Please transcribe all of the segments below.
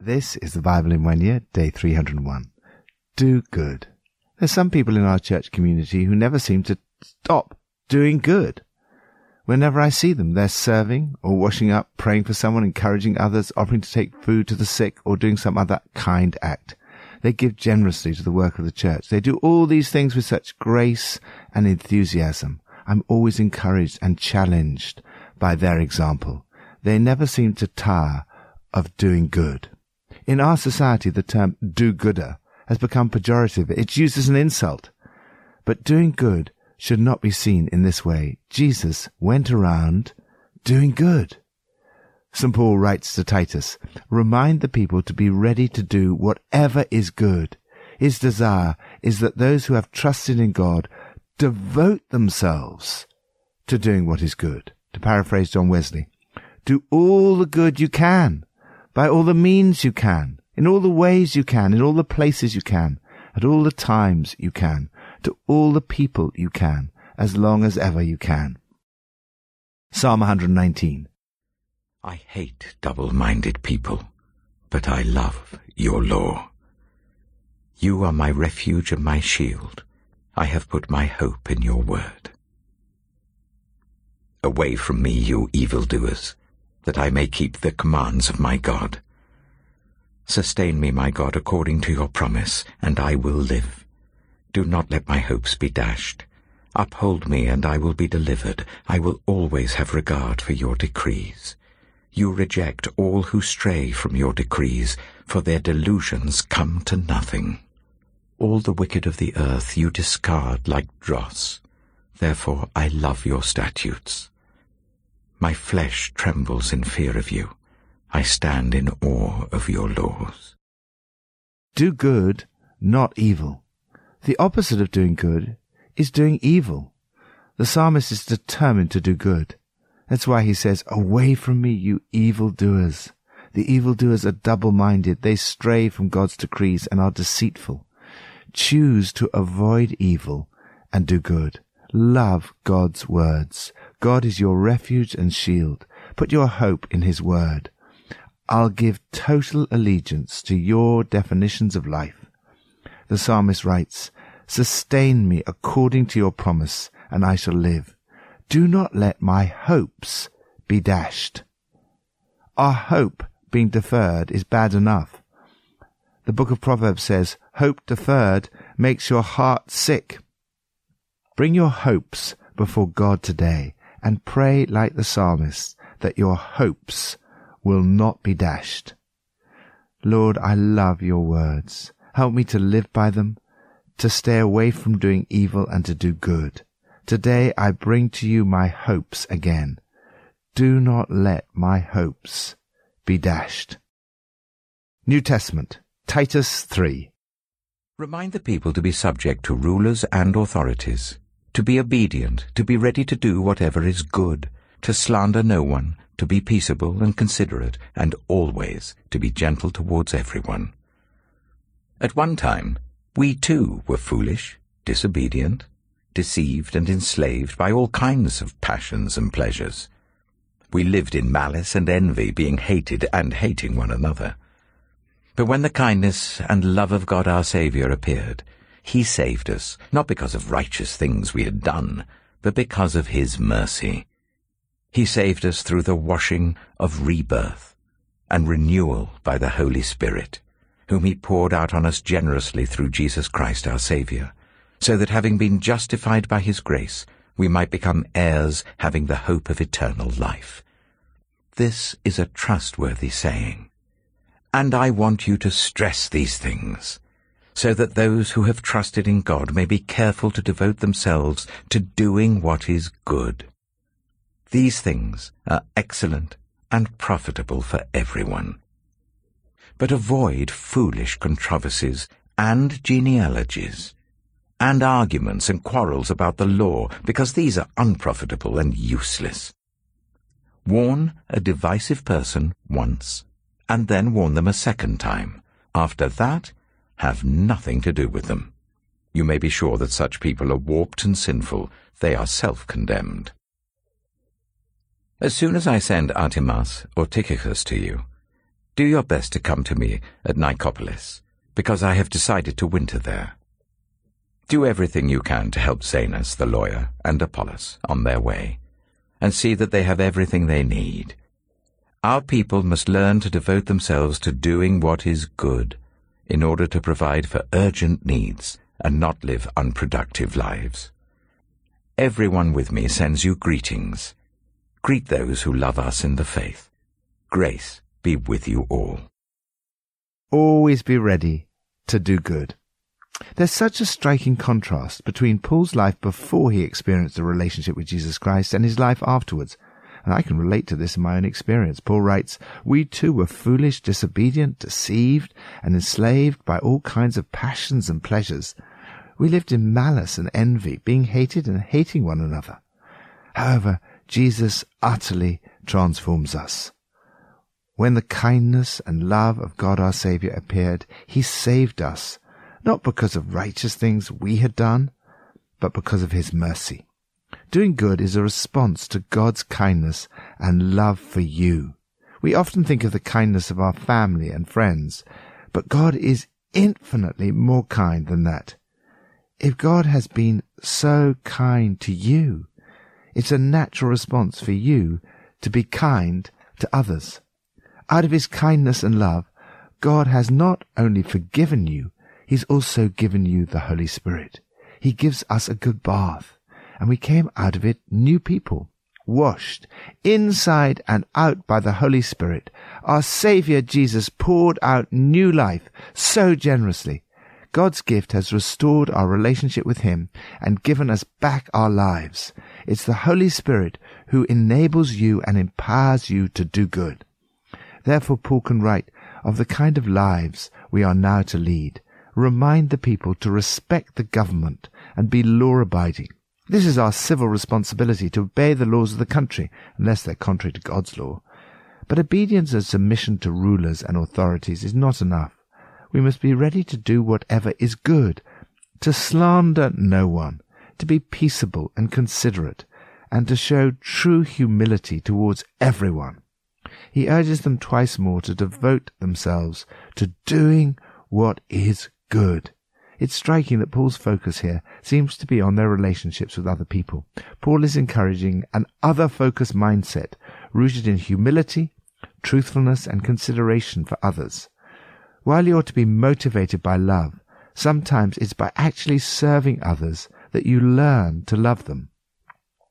This is the Bible in one year, day 301. Do good. There's some people in our church community who never seem to stop doing good. Whenever I see them, they're serving or washing up, praying for someone, encouraging others, offering to take food to the sick, or doing some other kind act. They give generously to the work of the church. They do all these things with such grace and enthusiasm. I'm always encouraged and challenged by their example. They never seem to tire of doing good. In our society, the term do-gooder has become pejorative. It's used as an insult. But doing good should not be seen in this way. Jesus went around doing good. St. Paul writes to Titus, remind the people to be ready to do whatever is good. His desire is that those who have trusted in God devote themselves to doing what is good. To paraphrase John Wesley, do all the good you can by all the means you can, in all the ways you can, in all the places you can, at all the times you can, to all the people you can, as long as ever you can. Psalm 119. I hate double-minded people, but I love your law. You are my refuge and my shield. I have put my hope in your word. Away from me, you evildoers that I may keep the commands of my God. Sustain me, my God, according to your promise, and I will live. Do not let my hopes be dashed. Uphold me, and I will be delivered. I will always have regard for your decrees. You reject all who stray from your decrees, for their delusions come to nothing. All the wicked of the earth you discard like dross. Therefore I love your statutes. My flesh trembles in fear of you. I stand in awe of your laws. Do good, not evil. The opposite of doing good is doing evil. The psalmist is determined to do good. That's why he says, Away from me, you evildoers. The evildoers are double-minded. They stray from God's decrees and are deceitful. Choose to avoid evil and do good. Love God's words. God is your refuge and shield. Put your hope in His word. I'll give total allegiance to your definitions of life. The psalmist writes, Sustain me according to your promise, and I shall live. Do not let my hopes be dashed. Our hope being deferred is bad enough. The book of Proverbs says, Hope deferred makes your heart sick. Bring your hopes before God today and pray like the psalmist that your hopes will not be dashed. Lord, I love your words. Help me to live by them, to stay away from doing evil and to do good. Today I bring to you my hopes again. Do not let my hopes be dashed. New Testament, Titus 3. Remind the people to be subject to rulers and authorities to be obedient, to be ready to do whatever is good, to slander no one, to be peaceable and considerate, and always to be gentle towards everyone. At one time, we too were foolish, disobedient, deceived and enslaved by all kinds of passions and pleasures. We lived in malice and envy, being hated and hating one another. But when the kindness and love of God our Saviour appeared, he saved us, not because of righteous things we had done, but because of His mercy. He saved us through the washing of rebirth and renewal by the Holy Spirit, whom He poured out on us generously through Jesus Christ our Saviour, so that having been justified by His grace, we might become heirs having the hope of eternal life. This is a trustworthy saying. And I want you to stress these things so that those who have trusted in God may be careful to devote themselves to doing what is good. These things are excellent and profitable for everyone. But avoid foolish controversies and genealogies, and arguments and quarrels about the law, because these are unprofitable and useless. Warn a divisive person once, and then warn them a second time. After that, have nothing to do with them. You may be sure that such people are warped and sinful. They are self-condemned. As soon as I send Artemas or Tychicus to you, Do your best to come to me at Nicopolis, because I have decided to winter there. Do everything you can to help Zenas the lawyer and Apollos on their way, and see that they have everything they need. Our people must learn to devote themselves to doing what is good in order to provide for urgent needs and not live unproductive lives. Everyone with me sends you greetings. Greet those who love us in the faith. Grace be with you all. Always be ready to do good. There's such a striking contrast between Paul's life before he experienced a relationship with Jesus Christ and his life afterwards. And I can relate to this in my own experience. Paul writes, We too were foolish, disobedient, deceived, and enslaved by all kinds of passions and pleasures. We lived in malice and envy, being hated and hating one another. However, Jesus utterly transforms us. When the kindness and love of God our Saviour appeared, He saved us, not because of righteous things we had done, but because of His mercy. Doing good is a response to God's kindness and love for you. We often think of the kindness of our family and friends, but God is infinitely more kind than that. If God has been so kind to you, it's a natural response for you to be kind to others. Out of his kindness and love, God has not only forgiven you, he's also given you the Holy Spirit. He gives us a good bath and we came out of it new people, washed inside and out by the Holy Spirit. Our Saviour Jesus poured out new life so generously. God's gift has restored our relationship with Him and given us back our lives. It's the Holy Spirit who enables you and empowers you to do good. Therefore, Paul can write of the kind of lives we are now to lead. Remind the people to respect the government and be law abiding. This is our civil responsibility to obey the laws of the country, unless they're contrary to God's law. But obedience and submission to rulers and authorities is not enough. We must be ready to do whatever is good, to slander no one, to be peaceable and considerate, and to show true humility towards everyone. He urges them twice more to devote themselves to doing what is good. It's striking that Paul's focus here seems to be on their relationships with other people. Paul is encouraging an other focused mindset rooted in humility, truthfulness, and consideration for others. While you ought to be motivated by love, sometimes it's by actually serving others that you learn to love them.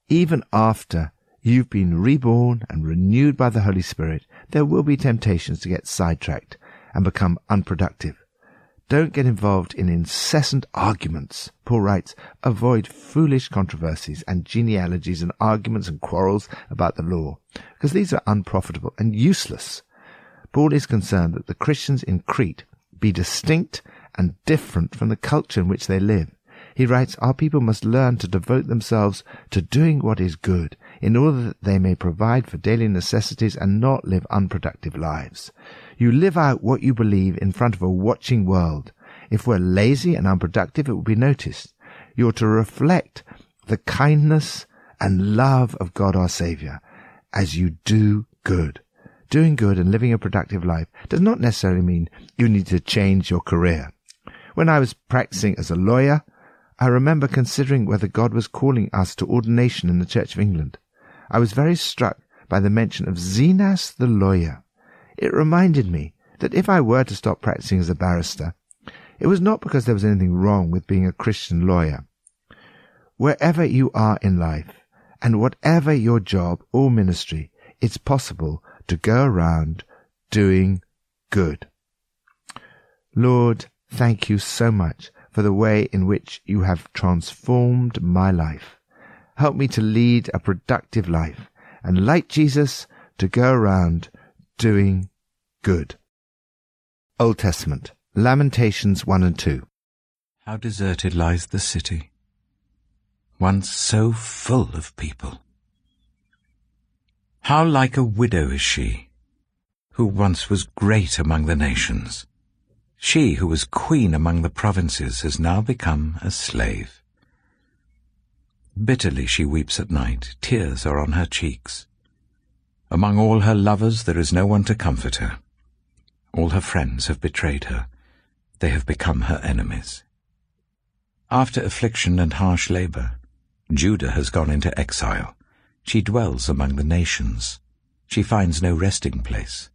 Even after you've been reborn and renewed by the Holy Spirit, there will be temptations to get sidetracked and become unproductive. Don't get involved in incessant arguments. Paul writes, avoid foolish controversies and genealogies and arguments and quarrels about the law, because these are unprofitable and useless. Paul is concerned that the Christians in Crete be distinct and different from the culture in which they live. He writes, Our people must learn to devote themselves to doing what is good, in order that they may provide for daily necessities and not live unproductive lives. You live out what you believe in front of a watching world. If we're lazy and unproductive, it will be noticed. You're to reflect the kindness and love of God our Saviour as you do good. Doing good and living a productive life does not necessarily mean you need to change your career. When I was practicing as a lawyer, I remember considering whether God was calling us to ordination in the Church of England. I was very struck by the mention of Zenas the lawyer. It reminded me that if I were to stop practicing as a barrister, it was not because there was anything wrong with being a Christian lawyer. Wherever you are in life, and whatever your job or ministry, it's possible to go around doing good. Lord, thank you so much for the way in which you have transformed my life. Help me to lead a productive life and like Jesus to go around doing good. Old Testament, Lamentations 1 and 2. How deserted lies the city, once so full of people. How like a widow is she, who once was great among the nations. She who was queen among the provinces has now become a slave. Bitterly she weeps at night, tears are on her cheeks. Among all her lovers there is no one to comfort her. All her friends have betrayed her. They have become her enemies. After affliction and harsh labor, Judah has gone into exile. She dwells among the nations. She finds no resting place.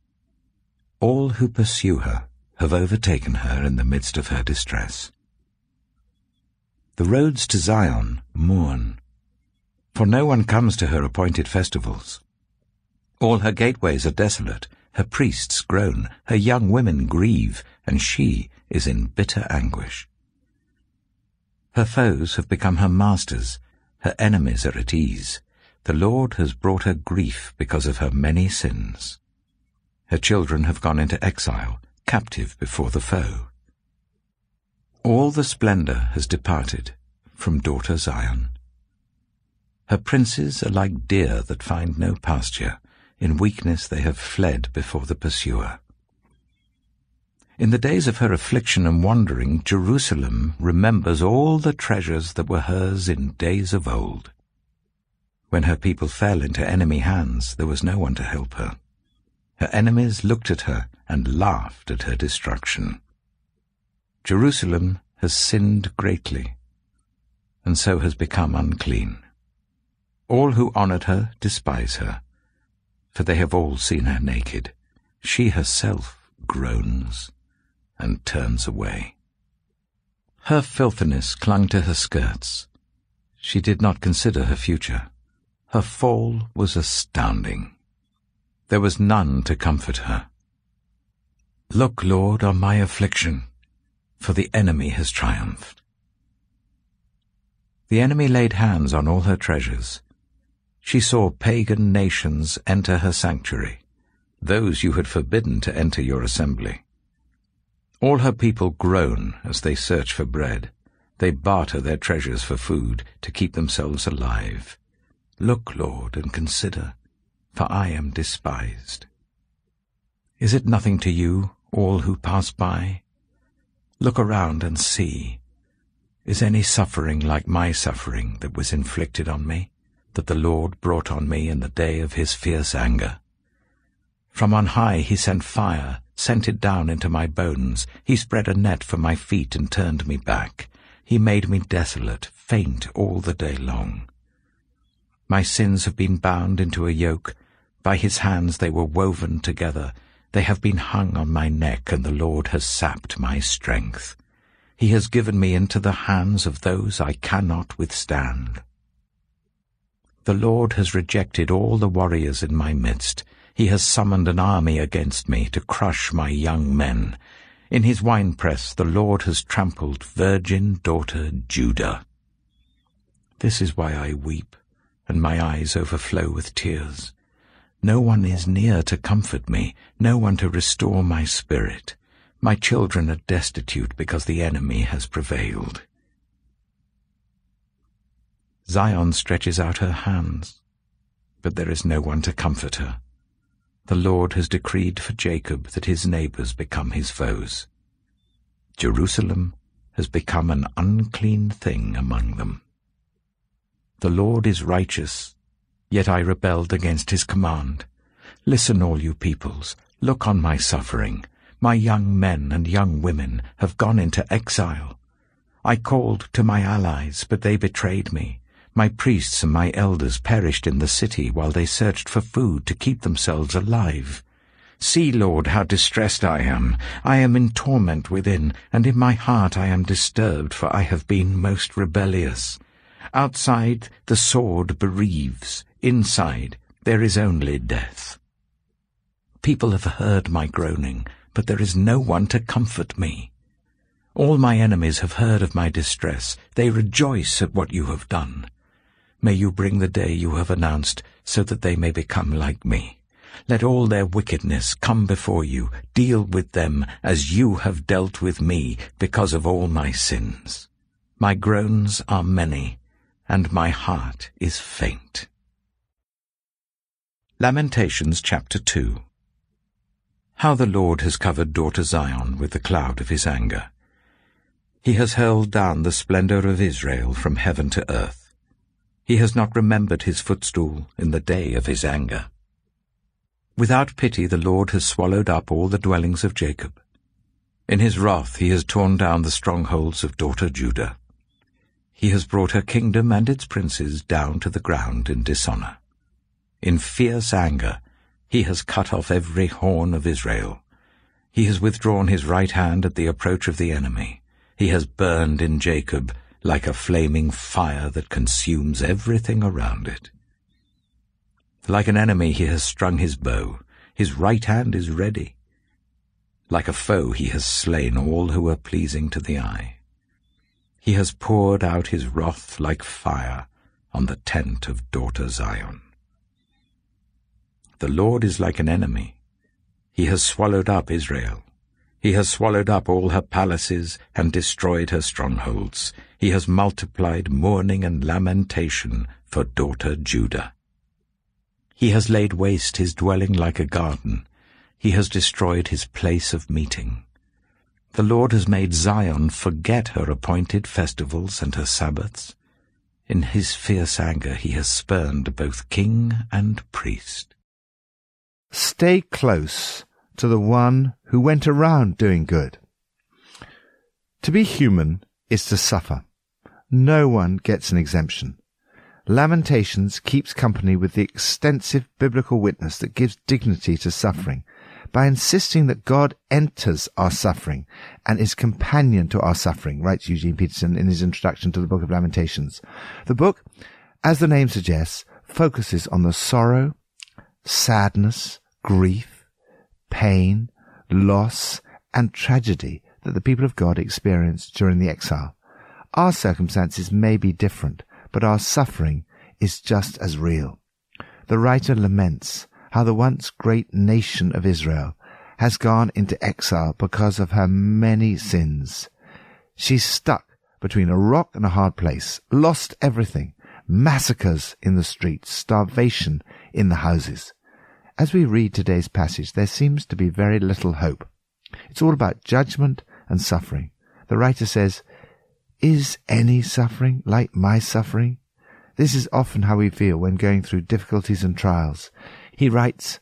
All who pursue her have overtaken her in the midst of her distress. The roads to Zion mourn, for no one comes to her appointed festivals. All her gateways are desolate, her priests groan, her young women grieve, and she is in bitter anguish. Her foes have become her masters, her enemies are at ease. The Lord has brought her grief because of her many sins. Her children have gone into exile, captive before the foe. All the splendor has departed from daughter Zion. Her princes are like deer that find no pasture. In weakness they have fled before the pursuer. In the days of her affliction and wandering, Jerusalem remembers all the treasures that were hers in days of old. When her people fell into enemy hands, there was no one to help her. Her enemies looked at her and laughed at her destruction. Jerusalem has sinned greatly, and so has become unclean. All who honored her despise her, for they have all seen her naked. She herself groans and turns away. Her filthiness clung to her skirts. She did not consider her future. Her fall was astounding. There was none to comfort her. Look, Lord, on my affliction, for the enemy has triumphed. The enemy laid hands on all her treasures. She saw pagan nations enter her sanctuary, those you had forbidden to enter your assembly. All her people groan as they search for bread. They barter their treasures for food to keep themselves alive. Look, Lord, and consider, for I am despised. Is it nothing to you, all who pass by? Look around and see. Is any suffering like my suffering that was inflicted on me, that the Lord brought on me in the day of his fierce anger? From on high he sent fire, sent it down into my bones. He spread a net for my feet and turned me back. He made me desolate, faint all the day long. My sins have been bound into a yoke. By his hands they were woven together. They have been hung on my neck, and the Lord has sapped my strength. He has given me into the hands of those I cannot withstand. The Lord has rejected all the warriors in my midst. He has summoned an army against me to crush my young men. In his winepress the Lord has trampled virgin daughter Judah. This is why I weep, and my eyes overflow with tears. No one is near to comfort me, no one to restore my spirit. My children are destitute because the enemy has prevailed. Zion stretches out her hands, but there is no one to comfort her. The Lord has decreed for Jacob that his neighbors become his foes. Jerusalem has become an unclean thing among them. The Lord is righteous Yet I rebelled against his command. Listen, all you peoples, look on my suffering. My young men and young women have gone into exile. I called to my allies, but they betrayed me. My priests and my elders perished in the city while they searched for food to keep themselves alive. See, Lord, how distressed I am. I am in torment within, and in my heart I am disturbed, for I have been most rebellious. Outside the sword bereaves, Inside, there is only death. People have heard my groaning, but there is no one to comfort me. All my enemies have heard of my distress. They rejoice at what you have done. May you bring the day you have announced, so that they may become like me. Let all their wickedness come before you. Deal with them as you have dealt with me because of all my sins. My groans are many, and my heart is faint. Lamentations chapter 2 How the Lord has covered daughter Zion with the cloud of his anger. He has hurled down the splendor of Israel from heaven to earth. He has not remembered his footstool in the day of his anger. Without pity the Lord has swallowed up all the dwellings of Jacob. In his wrath he has torn down the strongholds of daughter Judah. He has brought her kingdom and its princes down to the ground in dishonor. In fierce anger he has cut off every horn of Israel. He has withdrawn his right hand at the approach of the enemy. He has burned in Jacob like a flaming fire that consumes everything around it. Like an enemy he has strung his bow. His right hand is ready. Like a foe he has slain all who are pleasing to the eye. He has poured out his wrath like fire on the tent of daughter Zion. The Lord is like an enemy. He has swallowed up Israel. He has swallowed up all her palaces and destroyed her strongholds. He has multiplied mourning and lamentation for daughter Judah. He has laid waste his dwelling like a garden. He has destroyed his place of meeting. The Lord has made Zion forget her appointed festivals and her Sabbaths. In his fierce anger he has spurned both king and priest. Stay close to the one who went around doing good. To be human is to suffer. No one gets an exemption. Lamentations keeps company with the extensive biblical witness that gives dignity to suffering by insisting that God enters our suffering and is companion to our suffering, writes Eugene Peterson in his introduction to the Book of Lamentations. The book, as the name suggests, focuses on the sorrow, sadness, grief, pain, loss, and tragedy that the people of God experienced during the exile. Our circumstances may be different, but our suffering is just as real. The writer laments how the once great nation of Israel has gone into exile because of her many sins. She's stuck between a rock and a hard place, lost everything, massacres in the streets, starvation in the houses. As we read today's passage, there seems to be very little hope. It's all about judgment and suffering. The writer says, Is any suffering like my suffering? This is often how we feel when going through difficulties and trials. He writes,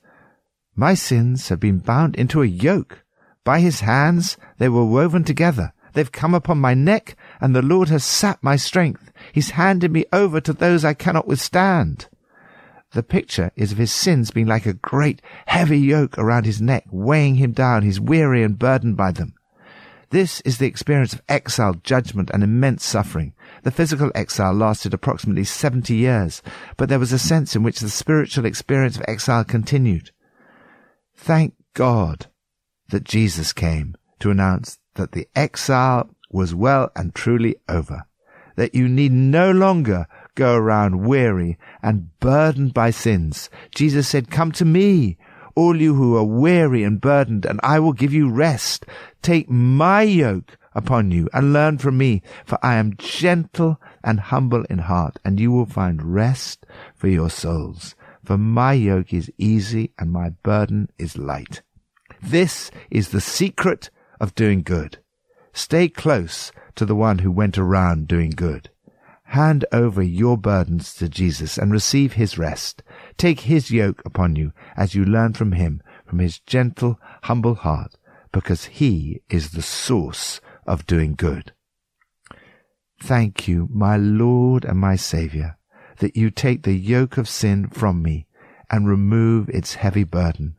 My sins have been bound into a yoke. By his hands they were woven together. They've come upon my neck, and the Lord has sapped my strength. He's handed me over to those I cannot withstand. The picture is of his sins being like a great heavy yoke around his neck, weighing him down. He's weary and burdened by them. This is the experience of exile, judgment, and immense suffering. The physical exile lasted approximately 70 years, but there was a sense in which the spiritual experience of exile continued. Thank God that Jesus came to announce that the exile was well and truly over, that you need no longer go around weary and burdened by sins. Jesus said, Come to me, all you who are weary and burdened, and I will give you rest. Take my yoke upon you and learn from me, for I am gentle and humble in heart, and you will find rest for your souls. For my yoke is easy and my burden is light. This is the secret of doing good. Stay close to the one who went around doing good. Hand over your burdens to Jesus and receive his rest. Take his yoke upon you as you learn from him, from his gentle, humble heart, because he is the source of doing good. Thank you, my Lord and my Saviour, that you take the yoke of sin from me and remove its heavy burden.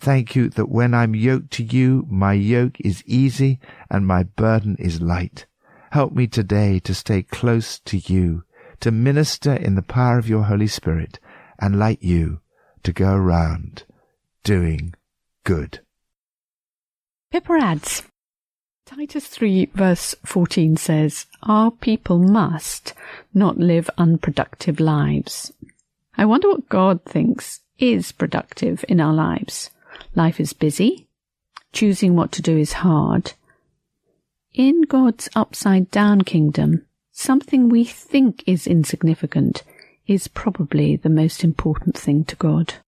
Thank you that when I'm yoked to you, my yoke is easy and my burden is light. Help me today to stay close to you, to minister in the power of your Holy Spirit, and like you, to go around doing good. Pippa adds, Titus 3 verse 14 says, Our people must not live unproductive lives. I wonder what God thinks is productive in our lives. Life is busy. Choosing what to do is hard. In God's upside down kingdom, something we think is insignificant is probably the most important thing to God.